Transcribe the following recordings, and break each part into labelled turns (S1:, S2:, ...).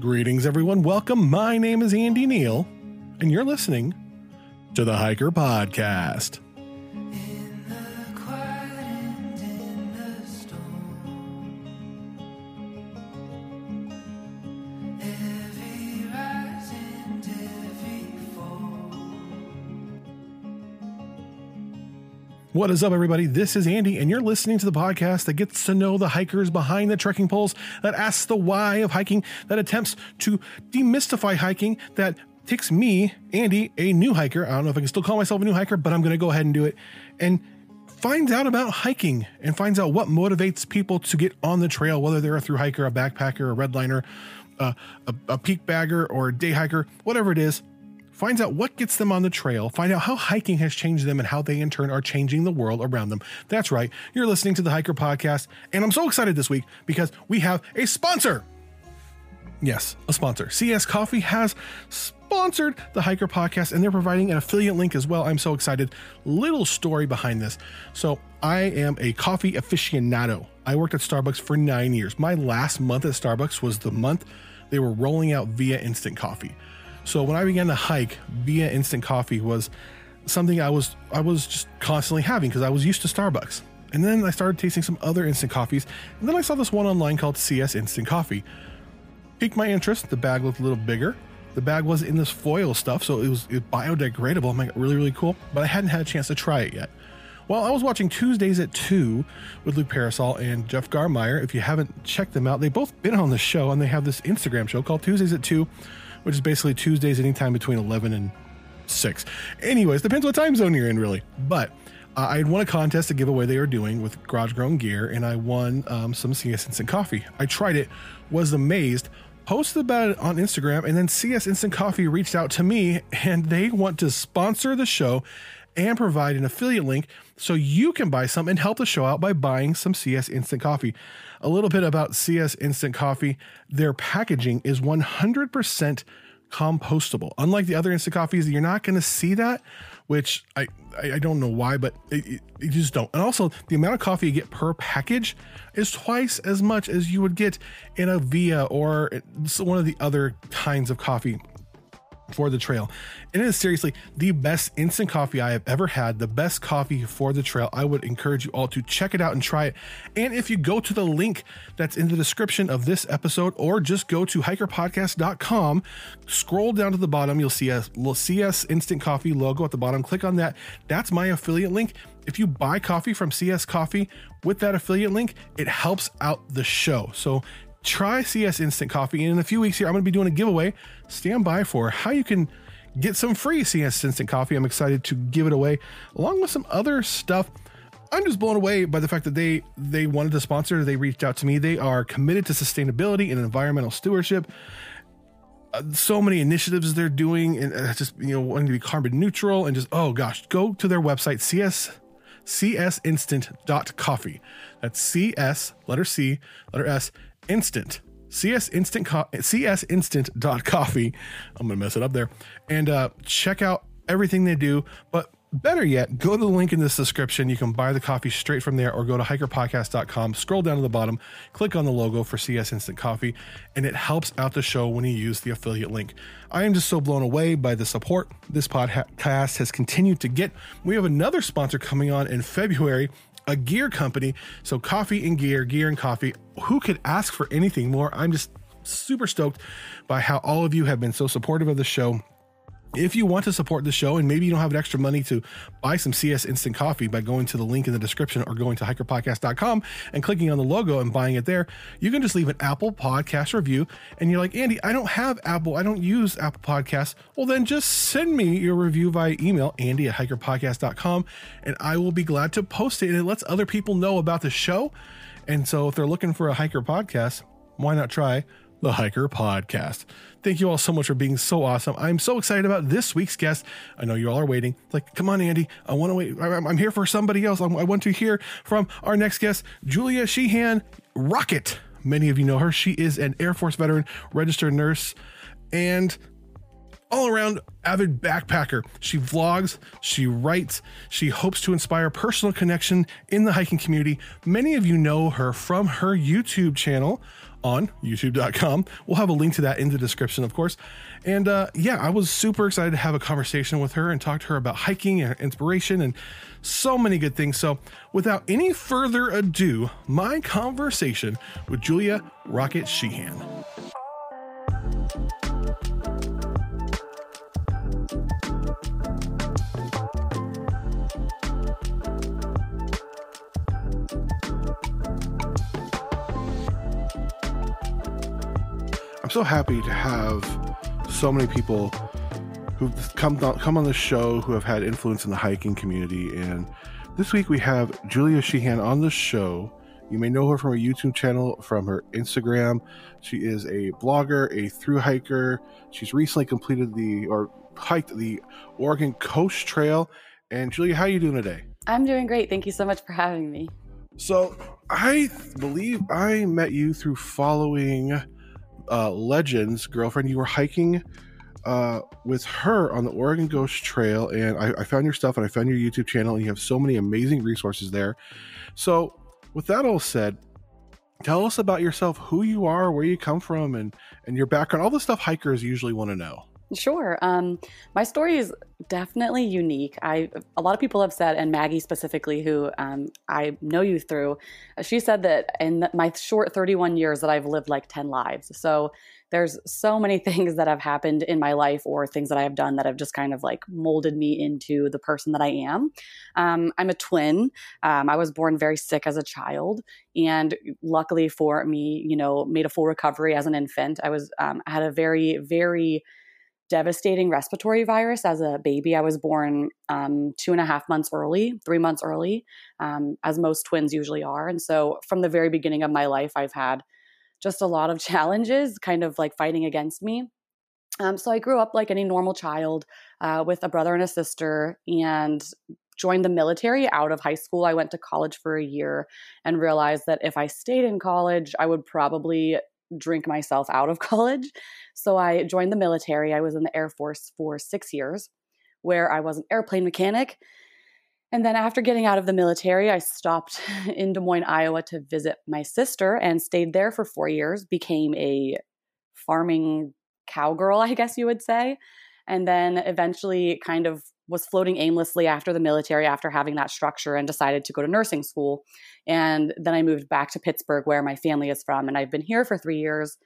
S1: Greetings, everyone. Welcome. My name is Andy Neal, and you're listening to the Hiker Podcast. What is up, everybody? This is Andy, and you're listening to the podcast that gets to know the hikers behind the trekking poles, that asks the why of hiking, that attempts to demystify hiking, that takes me, Andy, a new hiker. I don't know if I can still call myself a new hiker, but I'm going to go ahead and do it. And finds out about hiking and finds out what motivates people to get on the trail, whether they're a through hiker, a backpacker, a redliner, uh, a, a peak bagger, or a day hiker, whatever it is finds out what gets them on the trail, find out how hiking has changed them and how they in turn are changing the world around them. That's right. You're listening to the Hiker Podcast, and I'm so excited this week because we have a sponsor. Yes, a sponsor. CS Coffee has sponsored the Hiker Podcast, and they're providing an affiliate link as well. I'm so excited. Little story behind this. So, I am a coffee aficionado. I worked at Starbucks for nine years. My last month at Starbucks was the month they were rolling out Via Instant Coffee. So, when I began to hike, Via Instant Coffee was something I was I was just constantly having because I was used to Starbucks. And then I started tasting some other instant coffees, and then I saw this one online called CS Instant Coffee piqued my interest. The bag looked a little bigger. The bag was in this foil stuff, so it was, it was biodegradable. I'm like, really, really cool. But I hadn't had a chance to try it yet. Well, I was watching Tuesdays at 2 with Luke Parasol and Jeff Garmire. If you haven't checked them out, they've both been on the show and they have this Instagram show called Tuesdays at 2, which is basically Tuesdays anytime between 11 and 6. Anyways, depends what time zone you're in, really. But uh, I won a contest, a giveaway they were doing with Garage Grown Gear, and I won um, some CS Instant Coffee. I tried it, was amazed, posted about it on Instagram, and then CS Instant Coffee reached out to me, and they want to sponsor the show and provide an affiliate link so you can buy some and help the show out by buying some CS Instant Coffee. A little bit about CS Instant Coffee their packaging is 100% compostable. Unlike the other instant coffees, you're not going to see that, which I, I, don't know why, but it, it, you just don't. And also, the amount of coffee you get per package is twice as much as you would get in a Via or one of the other kinds of coffee for the trail. And it is seriously the best instant coffee I have ever had, the best coffee for the trail. I would encourage you all to check it out and try it. And if you go to the link that's in the description of this episode, or just go to hikerpodcast.com, scroll down to the bottom, you'll see a CS Instant Coffee logo at the bottom. Click on that. That's my affiliate link. If you buy coffee from CS Coffee with that affiliate link, it helps out the show. So try CS Instant Coffee. And in a few weeks here, I'm going to be doing a giveaway. Stand by for how you can get some free CS Instant Coffee. I'm excited to give it away along with some other stuff. I'm just blown away by the fact that they they wanted to sponsor. They reached out to me. They are committed to sustainability and environmental stewardship. Uh, so many initiatives they're doing, and uh, just you know wanting to be carbon neutral, and just oh gosh, go to their website cs csinstant.coffee. That's CS letter C letter S instant. Cs instant co- cs Coffee. i'm gonna mess it up there. And uh check out everything they do. But better yet go to the link in this description. You can buy the coffee straight from there or go to hikerpodcast.com scroll down to the bottom click on the logo for cs instant coffee and it helps out the show when you use the affiliate link. I am just so blown away by the support this podcast has continued to get. We have another sponsor coming on in february a gear company. So coffee and gear, gear and coffee. Who could ask for anything more? I'm just super stoked by how all of you have been so supportive of the show. If you want to support the show and maybe you don't have extra money to buy some CS Instant Coffee by going to the link in the description or going to hikerpodcast.com and clicking on the logo and buying it there, you can just leave an Apple Podcast review. And you're like, Andy, I don't have Apple. I don't use Apple Podcasts. Well, then just send me your review via email, Andy at hikerpodcast.com, and I will be glad to post it. And it lets other people know about the show. And so if they're looking for a hiker podcast, why not try the Hiker Podcast. Thank you all so much for being so awesome. I'm so excited about this week's guest. I know you all are waiting. It's like, come on, Andy. I want to wait. I'm here for somebody else. I want to hear from our next guest, Julia Sheehan Rocket. Many of you know her. She is an Air Force veteran, registered nurse, and all around avid backpacker. She vlogs, she writes, she hopes to inspire personal connection in the hiking community. Many of you know her from her YouTube channel on youtube.com. We'll have a link to that in the description, of course. And uh, yeah, I was super excited to have a conversation with her and talk to her about hiking and inspiration and so many good things. So, without any further ado, my conversation with Julia Rocket Sheehan. So happy to have so many people who've come come on the show who have had influence in the hiking community. And this week we have Julia Sheehan on the show. You may know her from her YouTube channel, from her Instagram. She is a blogger, a through hiker. She's recently completed the or hiked the Oregon Coast Trail. And Julia, how are you doing today?
S2: I'm doing great. Thank you so much for having me.
S1: So I believe I met you through following uh, Legends girlfriend. You were hiking uh, with her on the Oregon Coast Trail, and I, I, found your stuff and I found your YouTube channel, and you have so many amazing resources there. So, with that all said, tell us about yourself, who you are, where you come from, and and your background. All the stuff hikers usually want to know.
S2: Sure. Um, my story is definitely unique. I a lot of people have said, and Maggie specifically, who um, I know you through, she said that in my short 31 years that I've lived like 10 lives. So there's so many things that have happened in my life or things that I have done that have just kind of like molded me into the person that I am. Um, I'm a twin. Um, I was born very sick as a child, and luckily for me, you know, made a full recovery as an infant. I was um, I had a very very devastating respiratory virus as a baby. I was born um, two and a half months early, three months early, um, as most twins usually are. And so from the very beginning of my life, I've had just a lot of challenges kind of like fighting against me. Um, so I grew up like any normal child uh, with a brother and a sister and joined the military out of high school. I went to college for a year and realized that if I stayed in college, I would probably drink myself out of college. So I joined the military. I was in the Air Force for six years, where I was an airplane mechanic. And then after getting out of the military, I stopped in Des Moines, Iowa to visit my sister and stayed there for four years, became a farming cowgirl, I guess you would say. And then eventually kind of was floating aimlessly after the military after having that structure and decided to go to nursing school. And then i moved back to pittsburgh where my family is from and i've been here for three years.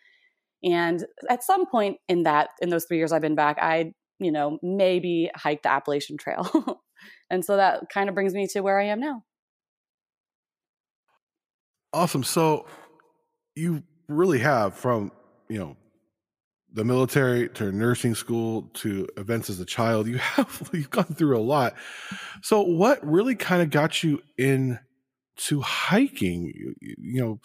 S2: And at some point in that in those three years i've been back i you know maybe hiked the appalachian trail. And so that kind of brings me to where i am now.
S1: Awesome. So you really have from you know the military to nursing school to events as a child. You have you've gone through a lot. So what really kind of got you into hiking? You, you, know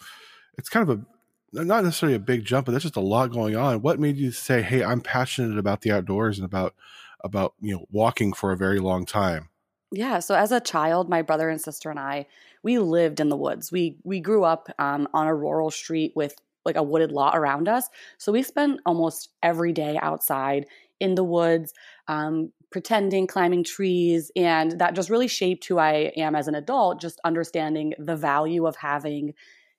S1: it's kind of a not necessarily a big jump but there's just a lot going on. What made you say hey i'm passionate about the outdoors and about about you know walking for a very long time
S2: yeah so as a child my brother and sister and i we lived in the woods. We we grew up um, on a rural street with like a wooded lot around us. So we spent almost every day outside in the woods, um, pretending, climbing trees. And that just really shaped who I am as an adult, just understanding the value of having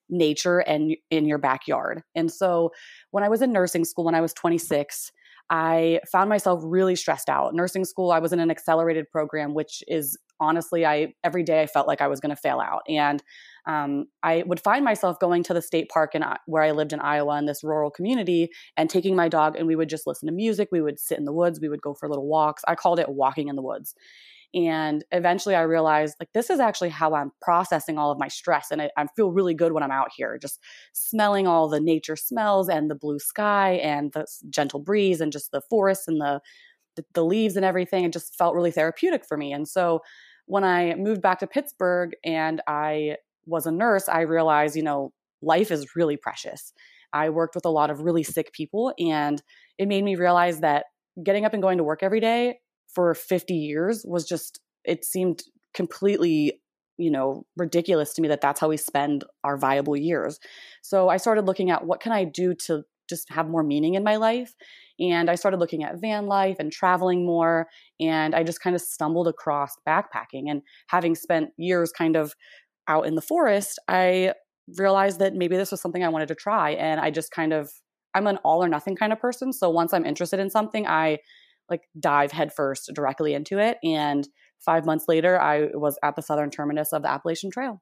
S2: nature and in your backyard. And so when I was in nursing school, when I was 26, I found myself really stressed out. Nursing school, I was in an accelerated program, which is honestly, I every day I felt like I was going to fail out. And um, I would find myself going to the state park in, where I lived in Iowa in this rural community and taking my dog, and we would just listen to music. We would sit in the woods. We would go for little walks. I called it walking in the woods. And eventually I realized like this is actually how I'm processing all of my stress. And I, I, feel really good when I'm out here, just smelling all the nature smells and the blue sky and the gentle breeze and just the forest and the, the leaves and everything. It just felt really therapeutic for me. And so when I moved back to Pittsburgh and I was a nurse, I realized, you know, life is really precious. I worked with a lot of really sick people, and it made me realize that getting up and going to work every day for 50 years was just, it seemed completely you know ridiculous to me that that's how we spend our viable years so i started looking at what can i do to just have more meaning in my life and i started looking at van life and traveling more and i just kind of stumbled across backpacking and having spent years kind of out in the forest, I realized that maybe this was something I wanted to try. And I just kind of, I'm an all or nothing kind of person. So once I'm interested in something, I like dive headfirst directly into it. And five months later, I was at the southern terminus of the Appalachian Trail.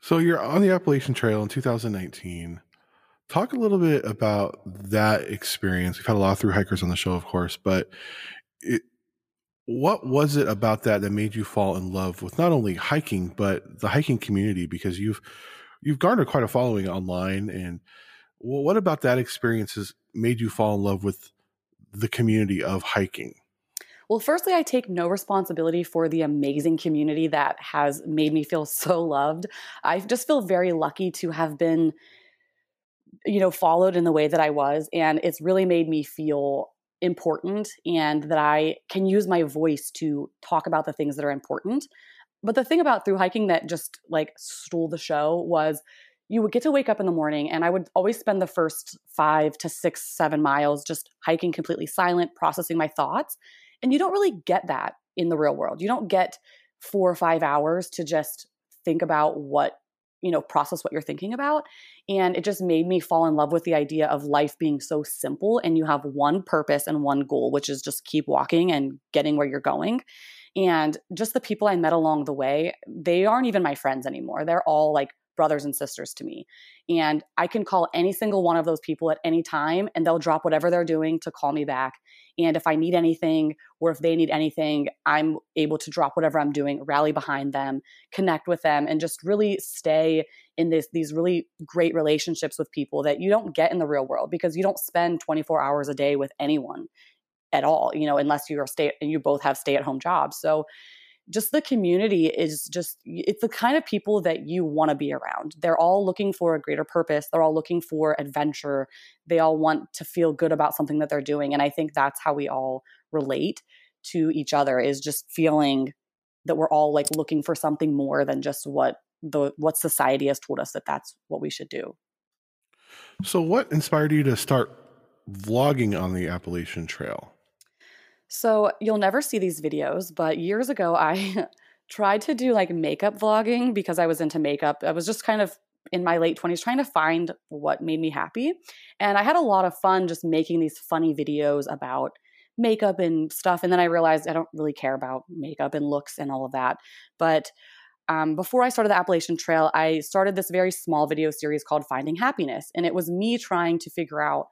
S1: So you're on the Appalachian Trail in 2019. Talk a little bit about that experience. We've had a lot of through hikers on the show, of course, but it, what was it about that that made you fall in love with not only hiking but the hiking community? Because you've you've garnered quite a following online, and what about that experience has made you fall in love with the community of hiking?
S2: Well, firstly, I take no responsibility for the amazing community that has made me feel so loved. I just feel very lucky to have been, you know, followed in the way that I was. And it's really made me feel important and that I can use my voice to talk about the things that are important. But the thing about through hiking that just like stole the show was you would get to wake up in the morning and I would always spend the first five to six, seven miles just hiking completely silent, processing my thoughts. And you don't really get that in the real world. You don't get four or five hours to just think about what you know process what you're thinking about and it just made me fall in love with the idea of life being so simple and you have one purpose and one goal which is just keep walking and getting where you're going and just the people i met along the way they aren't even my friends anymore they're all like brothers and sisters to me. And I can call any single one of those people at any time and they'll drop whatever they're doing to call me back. And if I need anything or if they need anything, I'm able to drop whatever I'm doing, rally behind them, connect with them, and just really stay in this, these really great relationships with people that you don't get in the real world because you don't spend 24 hours a day with anyone at all, you know, unless you are stay and you both have stay at home jobs. So just the community is just it's the kind of people that you want to be around. They're all looking for a greater purpose. They're all looking for adventure. They all want to feel good about something that they're doing and i think that's how we all relate to each other is just feeling that we're all like looking for something more than just what the what society has told us that that's what we should do.
S1: So what inspired you to start vlogging on the appalachian trail
S2: so you'll never see these videos, but years ago, I tried to do like makeup vlogging because I was into makeup. I was just kind of in my late 20s trying to find what made me happy. And I had a lot of fun just making these funny videos about makeup and stuff. And then I realized I don't really care about makeup and looks and all of that. But um, before I started the Appalachian Trail, I started this very small video series called Finding Happiness. And it was me trying to figure out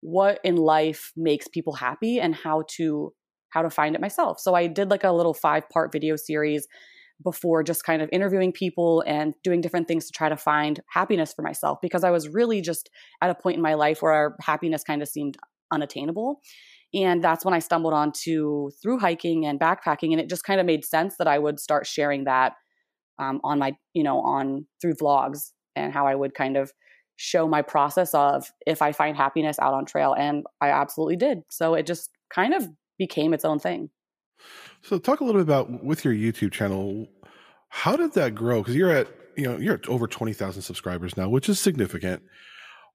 S2: what in life makes people happy and how to how to find it myself. So I did like a little five part video series before just kind of interviewing people and doing different things to try to find happiness for myself because I was really just at a point in my life where our happiness kind of seemed unattainable. And that's when I stumbled onto through hiking and backpacking. And it just kind of made sense that I would start sharing that um, on my, you know, on through vlogs and how I would kind of show my process of if I find happiness out on trail. And I absolutely did. So it just kind of became its own thing.
S1: So talk a little bit about with your YouTube channel, how did that grow? Because you're at you know you're at over twenty thousand subscribers now, which is significant.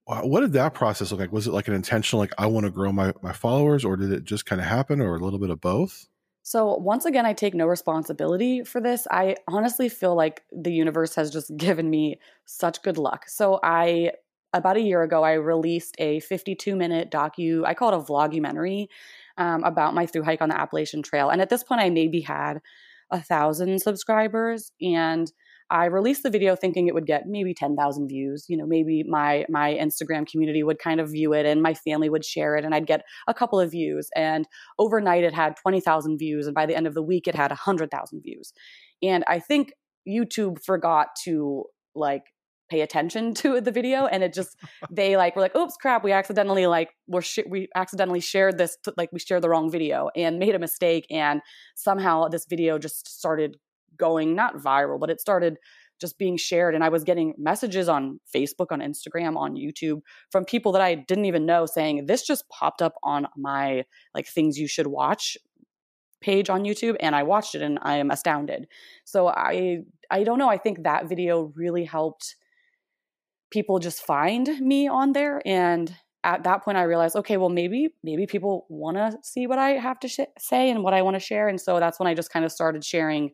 S1: What did that process look like? Was it like an intentional, like I want to grow my my followers, or did it just kind of happen, or a little bit of both?
S2: So once again, I take no responsibility for this. I honestly feel like the universe has just given me such good luck. So I about a year ago, I released a 52 minute docu. I call it a vlogumentary um, about my through hike on the Appalachian Trail. And at this point, I maybe had a thousand subscribers, and I released the video thinking it would get maybe 10,000 views. You know, maybe my my Instagram community would kind of view it and my family would share it and I'd get a couple of views. And overnight it had 20,000 views and by the end of the week it had 100,000 views. And I think YouTube forgot to like pay attention to the video and it just they like were like oops crap we accidentally like were sh- we accidentally shared this to, like we shared the wrong video and made a mistake and somehow this video just started going not viral but it started just being shared and i was getting messages on facebook on instagram on youtube from people that i didn't even know saying this just popped up on my like things you should watch page on youtube and i watched it and i am astounded. So i i don't know i think that video really helped people just find me on there and at that point i realized okay well maybe maybe people want to see what i have to sh- say and what i want to share and so that's when i just kind of started sharing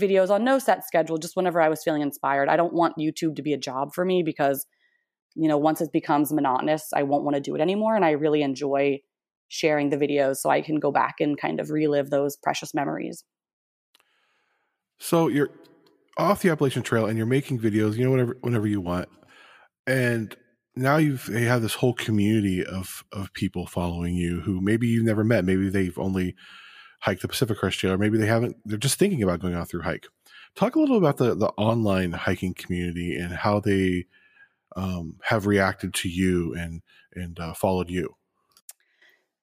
S2: videos on no set schedule, just whenever I was feeling inspired. I don't want YouTube to be a job for me because, you know, once it becomes monotonous, I won't want to do it anymore. And I really enjoy sharing the videos so I can go back and kind of relive those precious memories.
S1: So you're off the Appalachian Trail and you're making videos, you know, whatever, whenever you want. And now you've you have this whole community of of people following you who maybe you've never met. Maybe they've only hiked the Pacific Crest Trail, or maybe they haven't. They're just thinking about going out through hike. Talk a little about the the online hiking community and how they um, have reacted to you and and uh, followed you.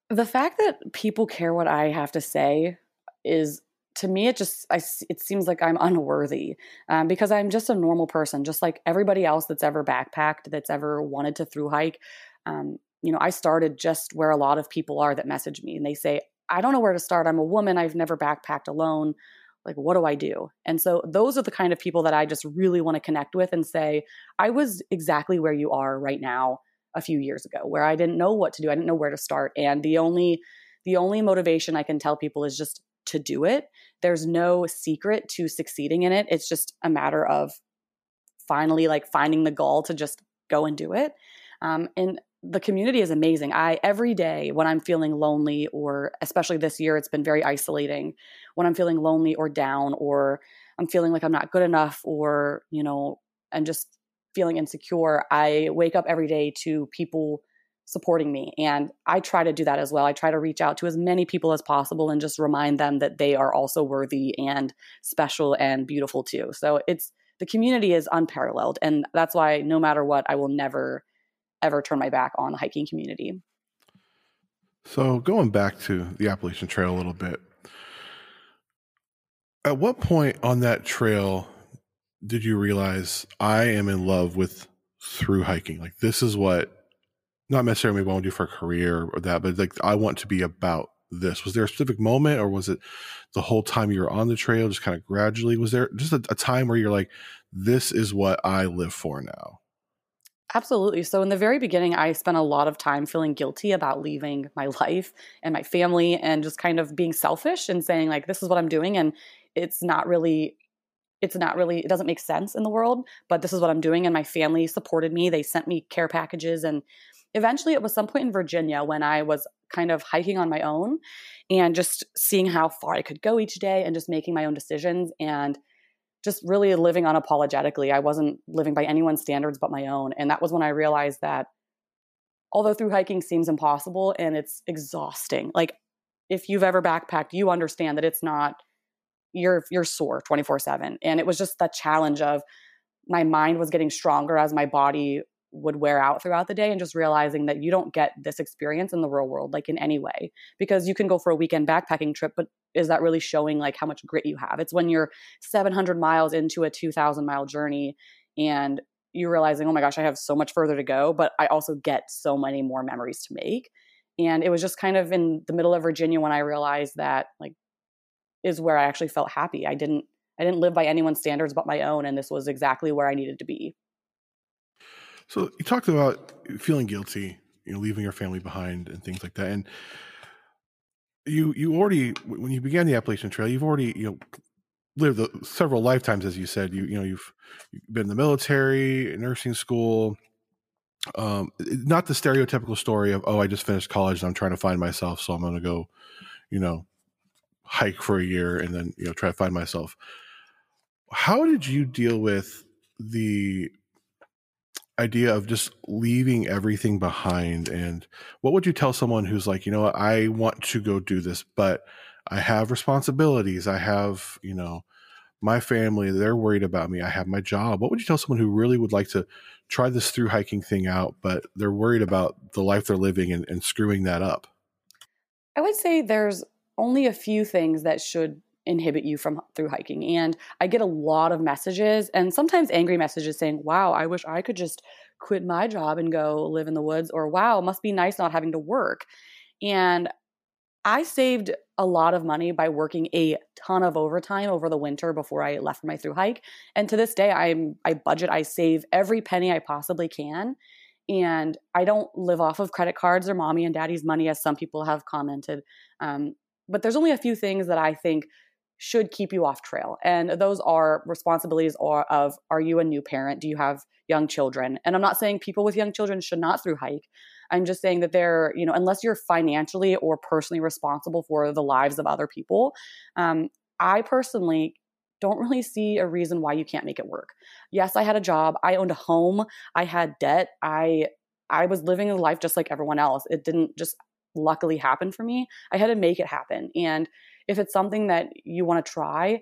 S2: The fact that people care what I have to say is to me it just I, it seems like i'm unworthy um, because i'm just a normal person just like everybody else that's ever backpacked that's ever wanted to through hike um, you know i started just where a lot of people are that message me and they say i don't know where to start i'm a woman i've never backpacked alone like what do i do? And so those are the kind of people that i just really want to connect with and say i was exactly where you are right now a few years ago where i didn't know what to do i didn't know where to start and the only the only motivation i can tell people is just to do it. There's no secret to succeeding in it. It's just a matter of finally like finding the goal to just go and do it. Um, and the community is amazing. I every day when I'm feeling lonely or especially this year it's been very isolating when I'm feeling lonely or down or I'm feeling like I'm not good enough or, you know, and just feeling insecure, I wake up every day to people supporting me. And I try to do that as well. I try to reach out to as many people as possible and just remind them that they are also worthy and special and beautiful too. So it's the community is unparalleled. And that's why no matter what, I will never, ever turn my back on the hiking community.
S1: So going back to the Appalachian Trail a little bit, at what point on that trail did you realize I am in love with through hiking? Like this is what not necessarily what I want to do for a career or that, but like I want to be about this. Was there a specific moment or was it the whole time you were on the trail, just kind of gradually? Was there just a, a time where you're like, this is what I live for now?
S2: Absolutely. So, in the very beginning, I spent a lot of time feeling guilty about leaving my life and my family and just kind of being selfish and saying, like, this is what I'm doing. And it's not really, it's not really, it doesn't make sense in the world, but this is what I'm doing. And my family supported me. They sent me care packages and eventually it was some point in Virginia when I was kind of hiking on my own and just seeing how far I could go each day and just making my own decisions and just really living unapologetically. I wasn't living by anyone's standards but my own. And that was when I realized that although through hiking seems impossible and it's exhausting, like if you've ever backpacked, you understand that it's not you're you're sore 24/7. And it was just that challenge of my mind was getting stronger as my body would wear out throughout the day and just realizing that you don't get this experience in the real world like in any way because you can go for a weekend backpacking trip but is that really showing like how much grit you have? It's when you're 700 miles into a 2000 mile journey and you're realizing oh my gosh i have so much further to go but i also get so many more memories to make. And it was just kind of in the middle of virginia when i realized that like is where i actually felt happy. I didn't i didn't live by anyone's standards but my own and this was exactly where i needed to be
S1: so you talked about feeling guilty, you know, leaving your family behind and things like that. And you you already when you began the Appalachian Trail, you've already you know lived several lifetimes, as you said. You you know you've, you've been in the military, nursing school. Um, not the stereotypical story of oh, I just finished college and I'm trying to find myself, so I'm going to go, you know, hike for a year and then you know try to find myself. How did you deal with the idea of just leaving everything behind and what would you tell someone who's like you know what? I want to go do this but i have responsibilities. I have you know my family they're worried about me. I have my job. What would you tell someone who really would like to try this through hiking thing out but they're worried about the life they're living and, and screwing that up?
S2: I would say there's only a few things that should inhibit you from through hiking. And I get a lot of messages and sometimes angry messages saying, wow, I wish I could just quit my job and go live in the woods, or wow, must be nice not having to work. And I saved a lot of money by working a ton of overtime over the winter before I left my through hike. And to this day, I'm I budget, I save every penny I possibly can. And I don't live off of credit cards or mommy and daddy's money, as some people have commented. Um, but there's only a few things that I think should keep you off trail. And those are responsibilities or of are you a new parent? Do you have young children? And I'm not saying people with young children should not through hike. I'm just saying that they're, you know, unless you're financially or personally responsible for the lives of other people, um, I personally don't really see a reason why you can't make it work. Yes, I had a job, I owned a home, I had debt, I I was living a life just like everyone else. It didn't just luckily happen for me. I had to make it happen. And if it's something that you want to try,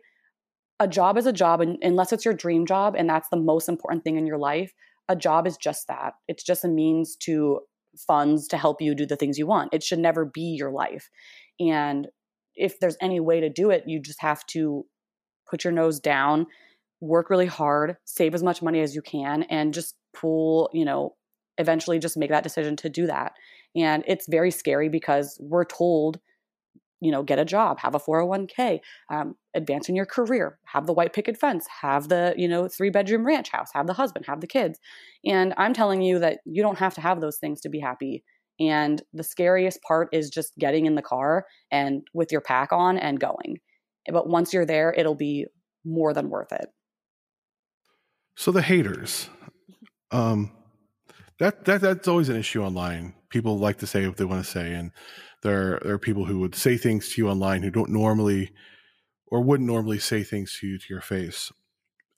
S2: a job is a job and unless it's your dream job and that's the most important thing in your life, a job is just that. It's just a means to funds to help you do the things you want. It should never be your life. And if there's any way to do it, you just have to put your nose down, work really hard, save as much money as you can, and just pull, you know, eventually just make that decision to do that. And it's very scary because we're told, you know, get a job, have a 401k, um, advance in your career, have the white picket fence, have the, you know, three bedroom ranch house, have the husband, have the kids. And I'm telling you that you don't have to have those things to be happy. And the scariest part is just getting in the car and with your pack on and going. But once you're there, it'll be more than worth it.
S1: So the haters, um, that that that's always an issue online. People like to say what they want to say, and there there are people who would say things to you online who don't normally or wouldn't normally say things to you to your face.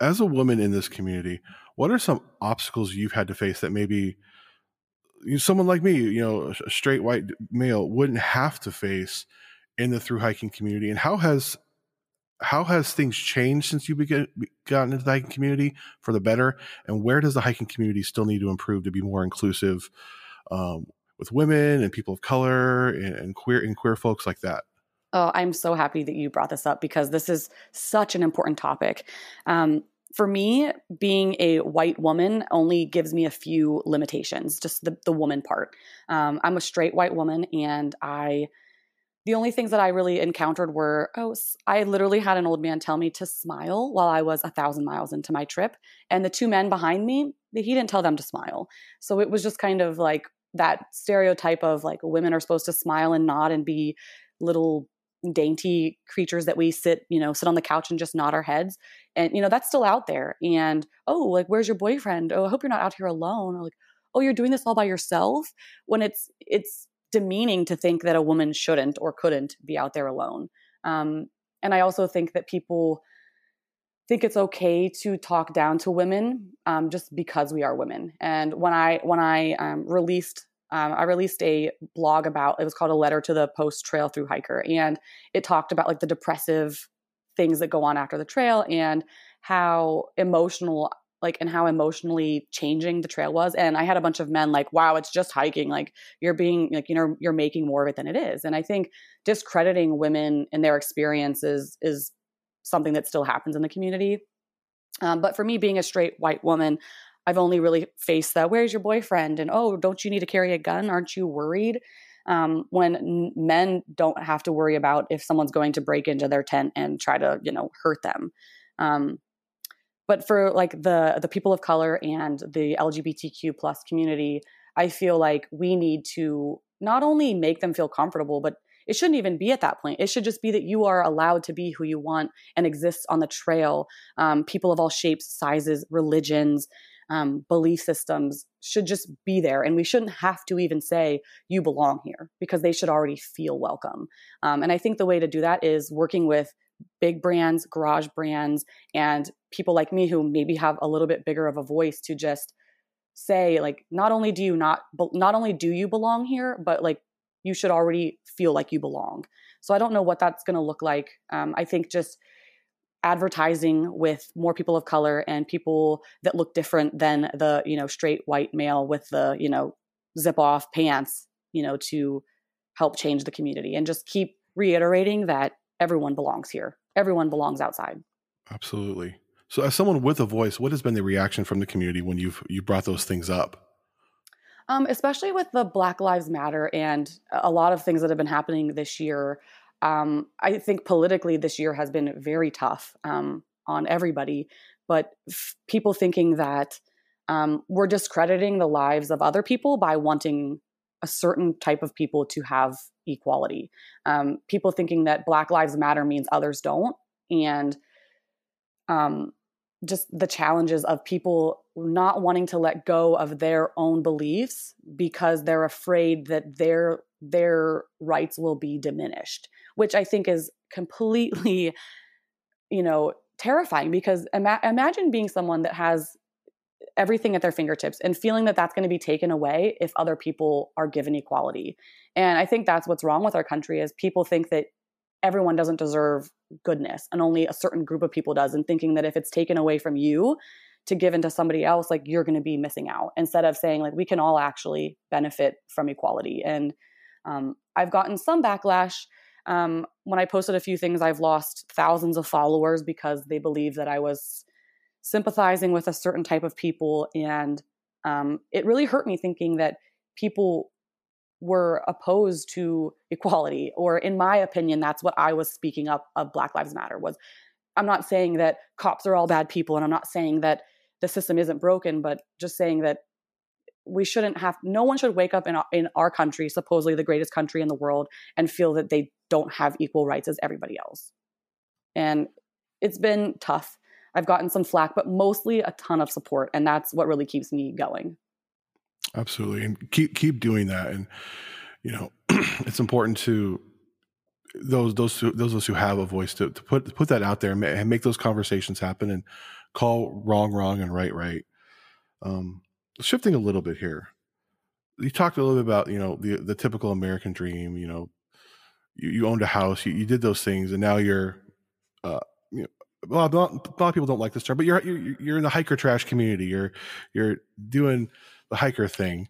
S1: As a woman in this community, what are some obstacles you've had to face that maybe someone like me, you know, a straight white male, wouldn't have to face in the through hiking community? And how has how has things changed since you began, gotten into the hiking community for the better? And where does the hiking community still need to improve to be more inclusive um, with women and people of color and, and queer and queer folks like that?
S2: Oh, I'm so happy that you brought this up because this is such an important topic. Um, for me, being a white woman only gives me a few limitations, just the, the woman part. Um, I'm a straight white woman and I the only things that I really encountered were, oh, I literally had an old man tell me to smile while I was a thousand miles into my trip. And the two men behind me, he didn't tell them to smile. So it was just kind of like that stereotype of like women are supposed to smile and nod and be little dainty creatures that we sit, you know, sit on the couch and just nod our heads. And, you know, that's still out there. And, oh, like, where's your boyfriend? Oh, I hope you're not out here alone. Or like, oh, you're doing this all by yourself when it's, it's, demeaning to think that a woman shouldn't or couldn't be out there alone. Um, and I also think that people think it's okay to talk down to women um, just because we are women. And when I when I um, released um, I released a blog about it was called a letter to the post trail through hiker, and it talked about like the depressive things that go on after the trail and how emotional like and how emotionally changing the trail was. And i had a bunch of men like wow it's just hiking. Like you're being like you know you're making more of it than it is. And i think discrediting women and their experiences is something that still happens in the community. Um, but for me being a straight white woman i've only really faced that where's your boyfriend? and oh don't you need to carry a gun? Aren't you worried? Um, when men don't have to worry about if someone's going to break into their tent and try to you know hurt them. Um, but for like the the people of color and the lgbtq plus community i feel like we need to not only make them feel comfortable but it shouldn't even be at that point. It should just be that you are allowed to be who you want and exist on the trail. Um, people of all shapes sizes religions um, belief systems should just be there. And we shouldn't have to even say you belong here because they should already feel welcome. Um, and i think the way to do that is working with big brands, garage brands, and people like me who maybe have a little bit bigger of a voice to just say like not only do you not not only do you belong here but like you should already feel like you belong so i don't know what that's going to look like um, i think just advertising with more people of color and people that look different than the you know straight white male with the you know zip off pants you know to help change the community and just keep reiterating that everyone belongs here. Everyone belongs outside.
S1: Absolutely. So, as someone with a voice, what has been the reaction from the community when you've you brought those things up?
S2: Um, especially with the Black Lives Matter and a lot of things that have been happening this year. Um, I think politically this year has been very tough um, on everybody, but f- people thinking that um, we're discrediting the lives of other people by wanting a certain type of people to have equality. Um, people thinking that Black Lives Matter means others don't. and um, just the challenges of people not wanting to let go of their own beliefs because they're afraid that their their rights will be diminished which i think is completely you know terrifying because ima- imagine being someone that has everything at their fingertips and feeling that that's going to be taken away if other people are given equality. And i think that's what's wrong with our country is people think that everyone doesn't deserve goodness and only a certain group of people does and thinking that if it's taken away from you to give into somebody else like you're going to be missing out instead of saying like we can all actually benefit from equality. And um, i've gotten some backlash um, when i posted a few things i've lost thousands of followers because they believe that i was sympathizing with a certain type of people and um, it really hurt me thinking that people were opposed to equality or in my opinion that's what i was speaking up of black lives matter was i'm not saying that cops are all bad people and i'm not saying that the system isn't broken but just saying that we shouldn't have no one should wake up in our, in our country supposedly the greatest country in the world and feel that they don't have equal rights as everybody else. And it's been tough. I've gotten some flack but mostly a ton of support and that's what really keeps me going
S1: Absolutely, and keep keep doing that. And you know, it's important to those those who, those of us who have a voice to, to put put that out there and make those conversations happen and call wrong wrong and right right. Um, shifting a little bit here, you talked a little bit about you know the the typical American dream. You know, you, you owned a house, you, you did those things, and now you're, uh, you know, a lot, a lot of people don't like this term, but you're you're you're in the hiker trash community. You're you're doing the hiker thing.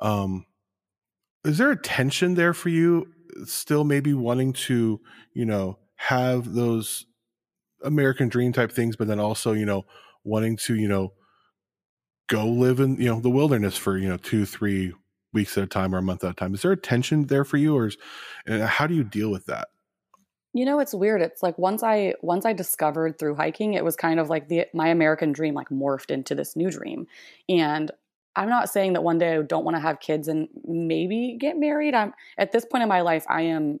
S1: Um, is there a tension there for you? Still, maybe wanting to, you know, have those American dream type things, but then also, you know, wanting to, you know, go live in, you know, the wilderness for, you know, two, three weeks at a time or a month at a time. Is there a tension there for you, or is, and how do you deal with that?
S2: You know, it's weird. It's like once I once I discovered through hiking, it was kind of like the my American dream like morphed into this new dream. And I'm not saying that one day I don't want to have kids and maybe get married. I'm at this point in my life, I am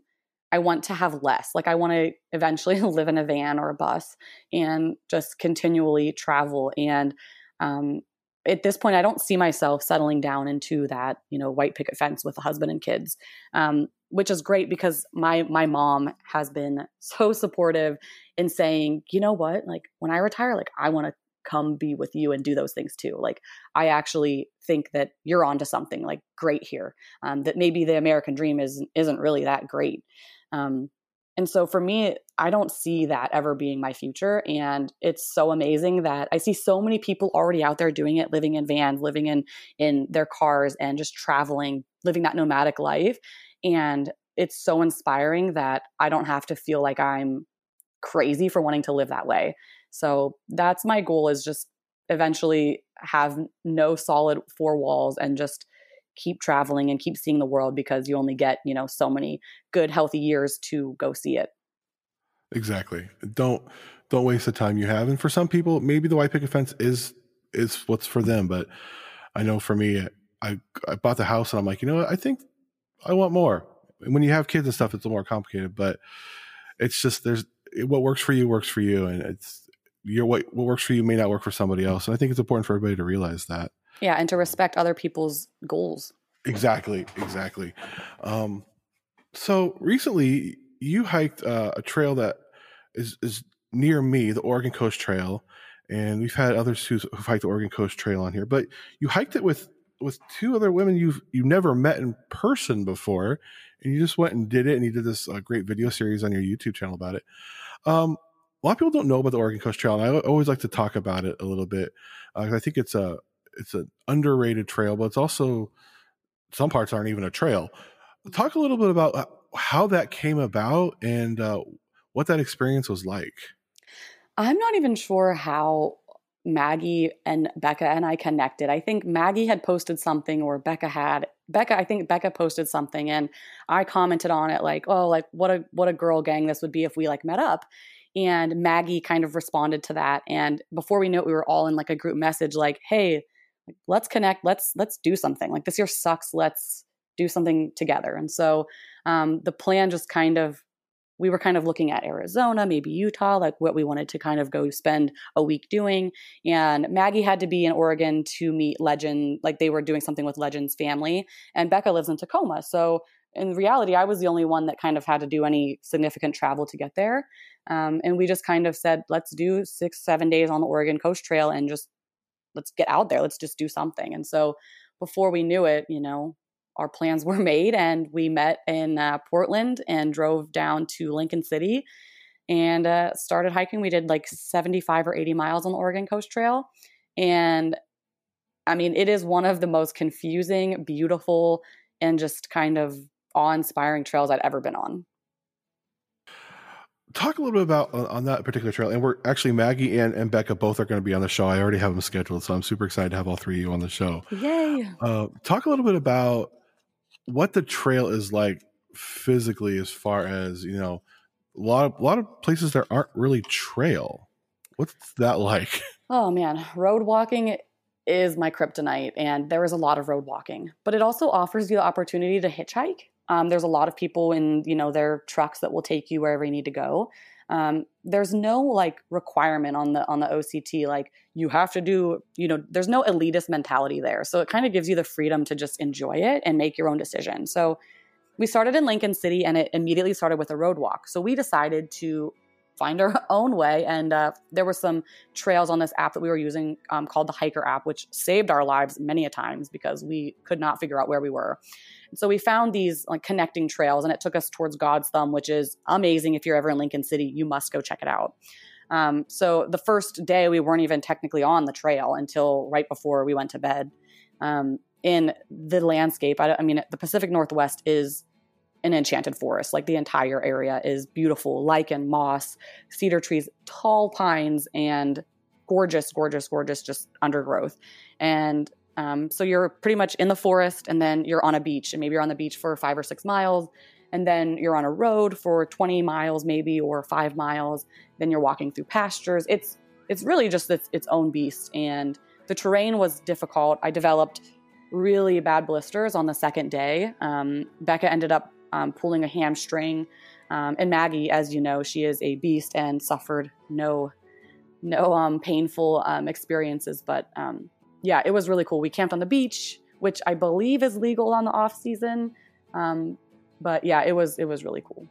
S2: I want to have less. Like I want to eventually live in a van or a bus and just continually travel. And um, at this point, I don't see myself settling down into that, you know, white picket fence with a husband and kids, um, which is great because my my mom has been so supportive in saying, you know what, like when I retire, like I want to come be with you and do those things too. Like I actually think that you're onto something like great here. Um, that maybe the American dream is isn't really that great. Um, and so for me, I don't see that ever being my future. And it's so amazing that I see so many people already out there doing it, living in vans, living in in their cars and just traveling, living that nomadic life. And it's so inspiring that I don't have to feel like I'm crazy for wanting to live that way. So that's my goal is just eventually have no solid four walls and just keep traveling and keep seeing the world because you only get, you know, so many good healthy years to go see it.
S1: Exactly. Don't don't waste the time you have. And for some people, maybe the white picket fence is is what's for them. But I know for me, I I bought the house and I'm like, you know what? I think I want more. And when you have kids and stuff, it's a little more complicated. But it's just there's what works for you works for you, and it's your what what works for you may not work for somebody else. And I think it's important for everybody to realize that.
S2: Yeah, and to respect other people's goals.
S1: Exactly, exactly. Um, so recently, you hiked uh, a trail that is is near me, the Oregon Coast Trail, and we've had others who've, who've hiked the Oregon Coast Trail on here. But you hiked it with with two other women you've you never met in person before, and you just went and did it, and you did this uh, great video series on your YouTube channel about it. Um, a lot of people don't know about the Oregon Coast Trail, and I always like to talk about it a little bit. Uh, I think it's a it's an underrated trail, but it's also some parts aren't even a trail. Talk a little bit about uh, how that came about and uh, what that experience was like.
S2: I'm not even sure how Maggie and Becca and I connected. I think Maggie had posted something or Becca had Becca I think Becca posted something and I commented on it like, "Oh, like what a what a girl gang this would be if we like met up." And Maggie kind of responded to that and before we knew it we were all in like a group message like, "Hey, let's connect, let's let's do something. Like this year sucks, let's do something together." And so um the plan just kind of we were kind of looking at Arizona, maybe Utah, like what we wanted to kind of go spend a week doing. And Maggie had to be in Oregon to meet Legend, like they were doing something with Legend's family. And Becca lives in Tacoma. So in reality, I was the only one that kind of had to do any significant travel to get there. Um, and we just kind of said, let's do six, seven days on the Oregon Coast Trail and just let's get out there. Let's just do something. And so before we knew it, you know, our plans were made and we met in uh, Portland and drove down to Lincoln City and uh, started hiking. We did like 75 or 80 miles on the Oregon Coast Trail. And I mean, it is one of the most confusing, beautiful, and just kind of awe inspiring trails I'd ever been on.
S1: Talk a little bit about on that particular trail, and we're actually Maggie and, and Becca both are going to be on the show. I already have them scheduled, so I'm super excited to have all three of you on the show.
S2: Yay!
S1: Uh, talk a little bit about what the trail is like physically, as far as you know, a lot of a lot of places there aren't really trail. What's that like?
S2: Oh man, road walking is my kryptonite, and there is a lot of road walking, but it also offers you the opportunity to hitchhike. Um, there's a lot of people in you know their trucks that will take you wherever you need to go. Um, there's no like requirement on the on the OCT like you have to do you know there's no elitist mentality there. So it kind of gives you the freedom to just enjoy it and make your own decision. So we started in Lincoln City and it immediately started with a road walk. So we decided to find our own way. And uh, there were some trails on this app that we were using um, called the Hiker app, which saved our lives many a times because we could not figure out where we were. So we found these like connecting trails, and it took us towards God's Thumb, which is amazing. If you're ever in Lincoln City, you must go check it out. Um, so the first day, we weren't even technically on the trail until right before we went to bed. Um, in the landscape, I, I mean, the Pacific Northwest is an enchanted forest. Like the entire area is beautiful, lichen, moss, cedar trees, tall pines, and gorgeous, gorgeous, gorgeous, just undergrowth. And um, so you're pretty much in the forest, and then you're on a beach, and maybe you're on the beach for five or six miles, and then you're on a road for 20 miles, maybe or five miles. Then you're walking through pastures. It's it's really just its, its own beast, and the terrain was difficult. I developed really bad blisters on the second day. Um, Becca ended up um, pulling a hamstring. Um, and Maggie, as you know, she is a beast and suffered no no um, painful um, experiences. But yeah, it was really cool. We camped on the beach, which I believe is legal on the off season. Um, but yeah, it was it was really cool.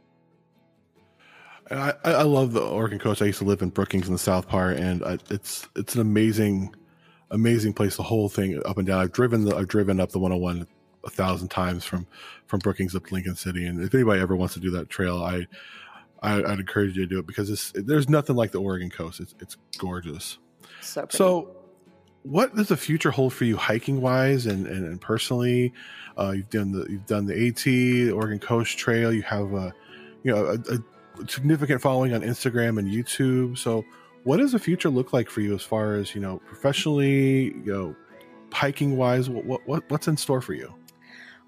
S1: I, I love the Oregon coast. I used to live in Brookings in the South part, and I, it's it's an amazing, amazing place. The whole thing up and down. I've driven the I've driven up the 101 a thousand times from from Brookings up to Lincoln City. And if anybody ever wants to do that trail, I, I would encourage you to do it because it's there's nothing like the Oregon coast. It's it's gorgeous.
S2: So pretty.
S1: So, what does the future hold for you hiking wise and, and, and personally? Uh, you've done the you've done the AT, the Oregon Coast Trail. You have a you know a, a significant following on Instagram and YouTube. So, what does the future look like for you as far as you know professionally, you know, hiking wise? What, what what's in store for you?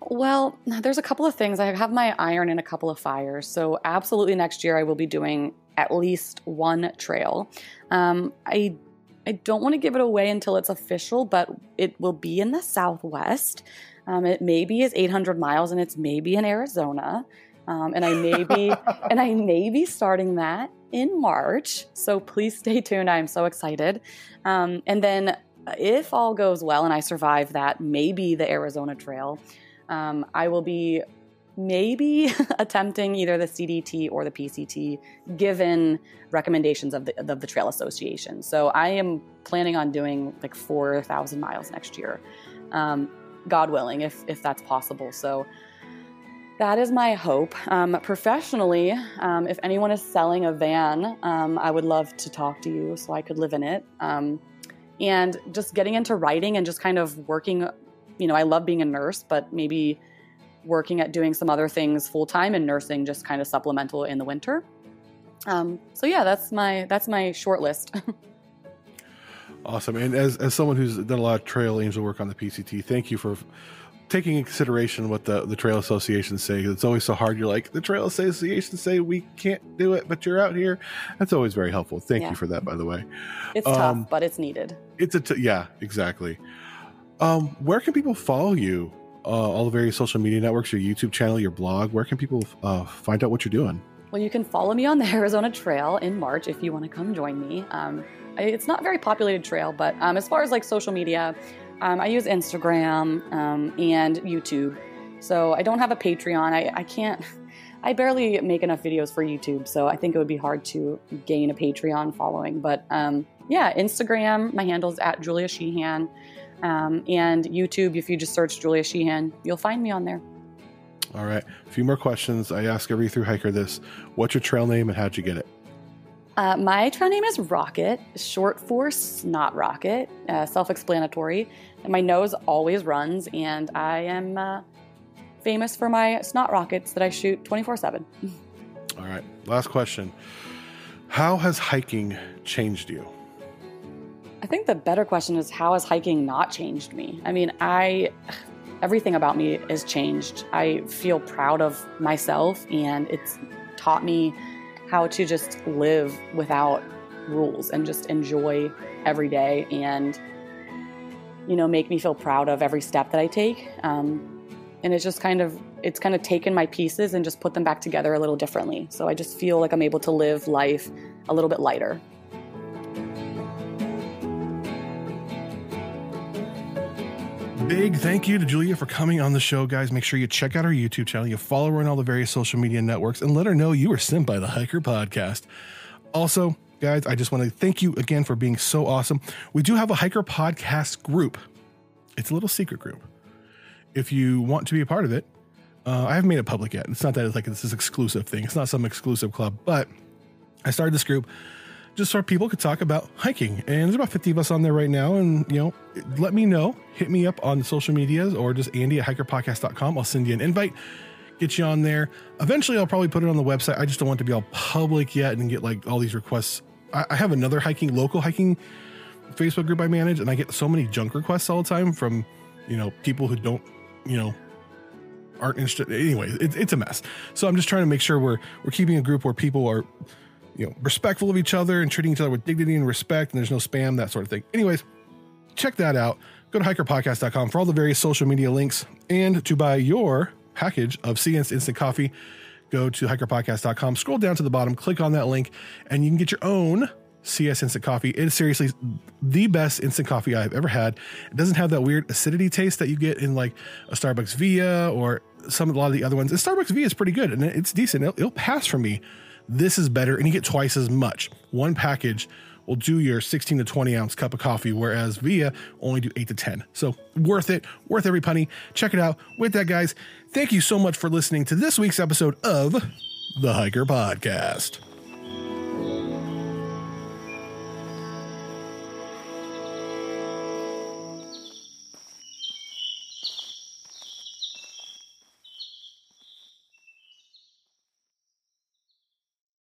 S2: Well, there's a couple of things. I have my iron in a couple of fires. So, absolutely, next year I will be doing at least one trail. Um, I I don't want to give it away until it's official, but it will be in the Southwest. Um, it maybe is 800 miles, and it's maybe in Arizona. Um, and I may be and I may be starting that in March. So please stay tuned. I'm so excited. Um, and then, if all goes well and I survive that, maybe the Arizona Trail um, I will be maybe attempting either the CDT or the PCT given recommendations of the, of the Trail Association. So I am planning on doing like 4,000 miles next year, um, God willing, if, if that's possible. So that is my hope. Um, professionally, um, if anyone is selling a van, um, I would love to talk to you so I could live in it. Um, and just getting into writing and just kind of working you know, I love being a nurse, but maybe working at doing some other things full time and nursing just kind of supplemental in the winter. Um, so yeah, that's my that's my short list.
S1: awesome, and as as someone who's done a lot of trail angel work on the PCT, thank you for taking in consideration what the the trail associations say. It's always so hard. You're like the trail associations say we can't do it, but you're out here. That's always very helpful. Thank
S2: Yeah.
S1: you for that, by the way.
S2: It's
S1: Um,
S2: tough, but it's needed.
S1: It's a t- yeah, exactly. Um, where can people follow you? Uh, all the various social media networks, your YouTube channel, your blog. Where can people uh, find out what you're doing?
S2: Well, you can follow me on the Arizona Trail in March if you want to come join me. Um, it's not very populated trail, but um, as far as like social media, um, I use Instagram um, and YouTube. So I don't have a Patreon. I, I can't. I barely make enough videos for YouTube, so I think it would be hard to gain a Patreon following. But um, yeah, Instagram, my handle is at Julia Sheehan. Um, and YouTube, if you just search Julia Sheehan, you'll find me on there.
S1: All right. A few more questions. I ask every through hiker this. What's your trail name and how'd you get it?
S2: Uh, my trail name is Rocket, short for Snot Rocket, uh, self explanatory. My nose always runs, and I am uh, famous for my snot rockets that I shoot 24 7.
S1: All right. Last question. How has hiking changed you?
S2: I think the better question is how has hiking not changed me? I mean, I everything about me has changed. I feel proud of myself and it's taught me how to just live without rules and just enjoy every day and you know make me feel proud of every step that I take. Um, and it's just kind of it's kind of taken my pieces and just put them back together a little differently. So I just feel like I'm able to live life a little bit lighter.
S1: Big thank you to Julia for coming on the show, guys. Make sure you check out our YouTube channel, you follow her on all the various social media networks, and let her know you were sent by the Hiker Podcast. Also, guys, I just want to thank you again for being so awesome. We do have a Hiker Podcast group. It's a little secret group. If you want to be a part of it, uh, I haven't made it public yet. It's not that it's like this is exclusive thing. It's not some exclusive club, but I started this group just so people could talk about hiking. And there's about 50 of us on there right now. And, you know, let me know. Hit me up on social medias or just Andy at hikerpodcast.com. I'll send you an invite, get you on there. Eventually, I'll probably put it on the website. I just don't want to be all public yet and get like all these requests. I, I have another hiking, local hiking Facebook group I manage, and I get so many junk requests all the time from, you know, people who don't, you know, aren't interested. Anyway, it, it's a mess. So I'm just trying to make sure we're we're keeping a group where people are, you know, respectful of each other and treating each other with dignity and respect, and there's no spam, that sort of thing. Anyways, check that out. Go to hikerpodcast.com for all the various social media links and to buy your package of CS Instant Coffee. Go to hikerpodcast.com, scroll down to the bottom, click on that link, and you can get your own CS Instant Coffee. It is seriously the best instant coffee I've ever had. It doesn't have that weird acidity taste that you get in like a Starbucks Via or some a lot of the other ones. And Starbucks Via is pretty good and it's decent. It'll, it'll pass for me. This is better, and you get twice as much. One package will do your 16 to 20 ounce cup of coffee, whereas Via only do 8 to 10. So worth it, worth every penny. Check it out. With that, guys, thank you so much for listening to this week's episode of the Hiker Podcast.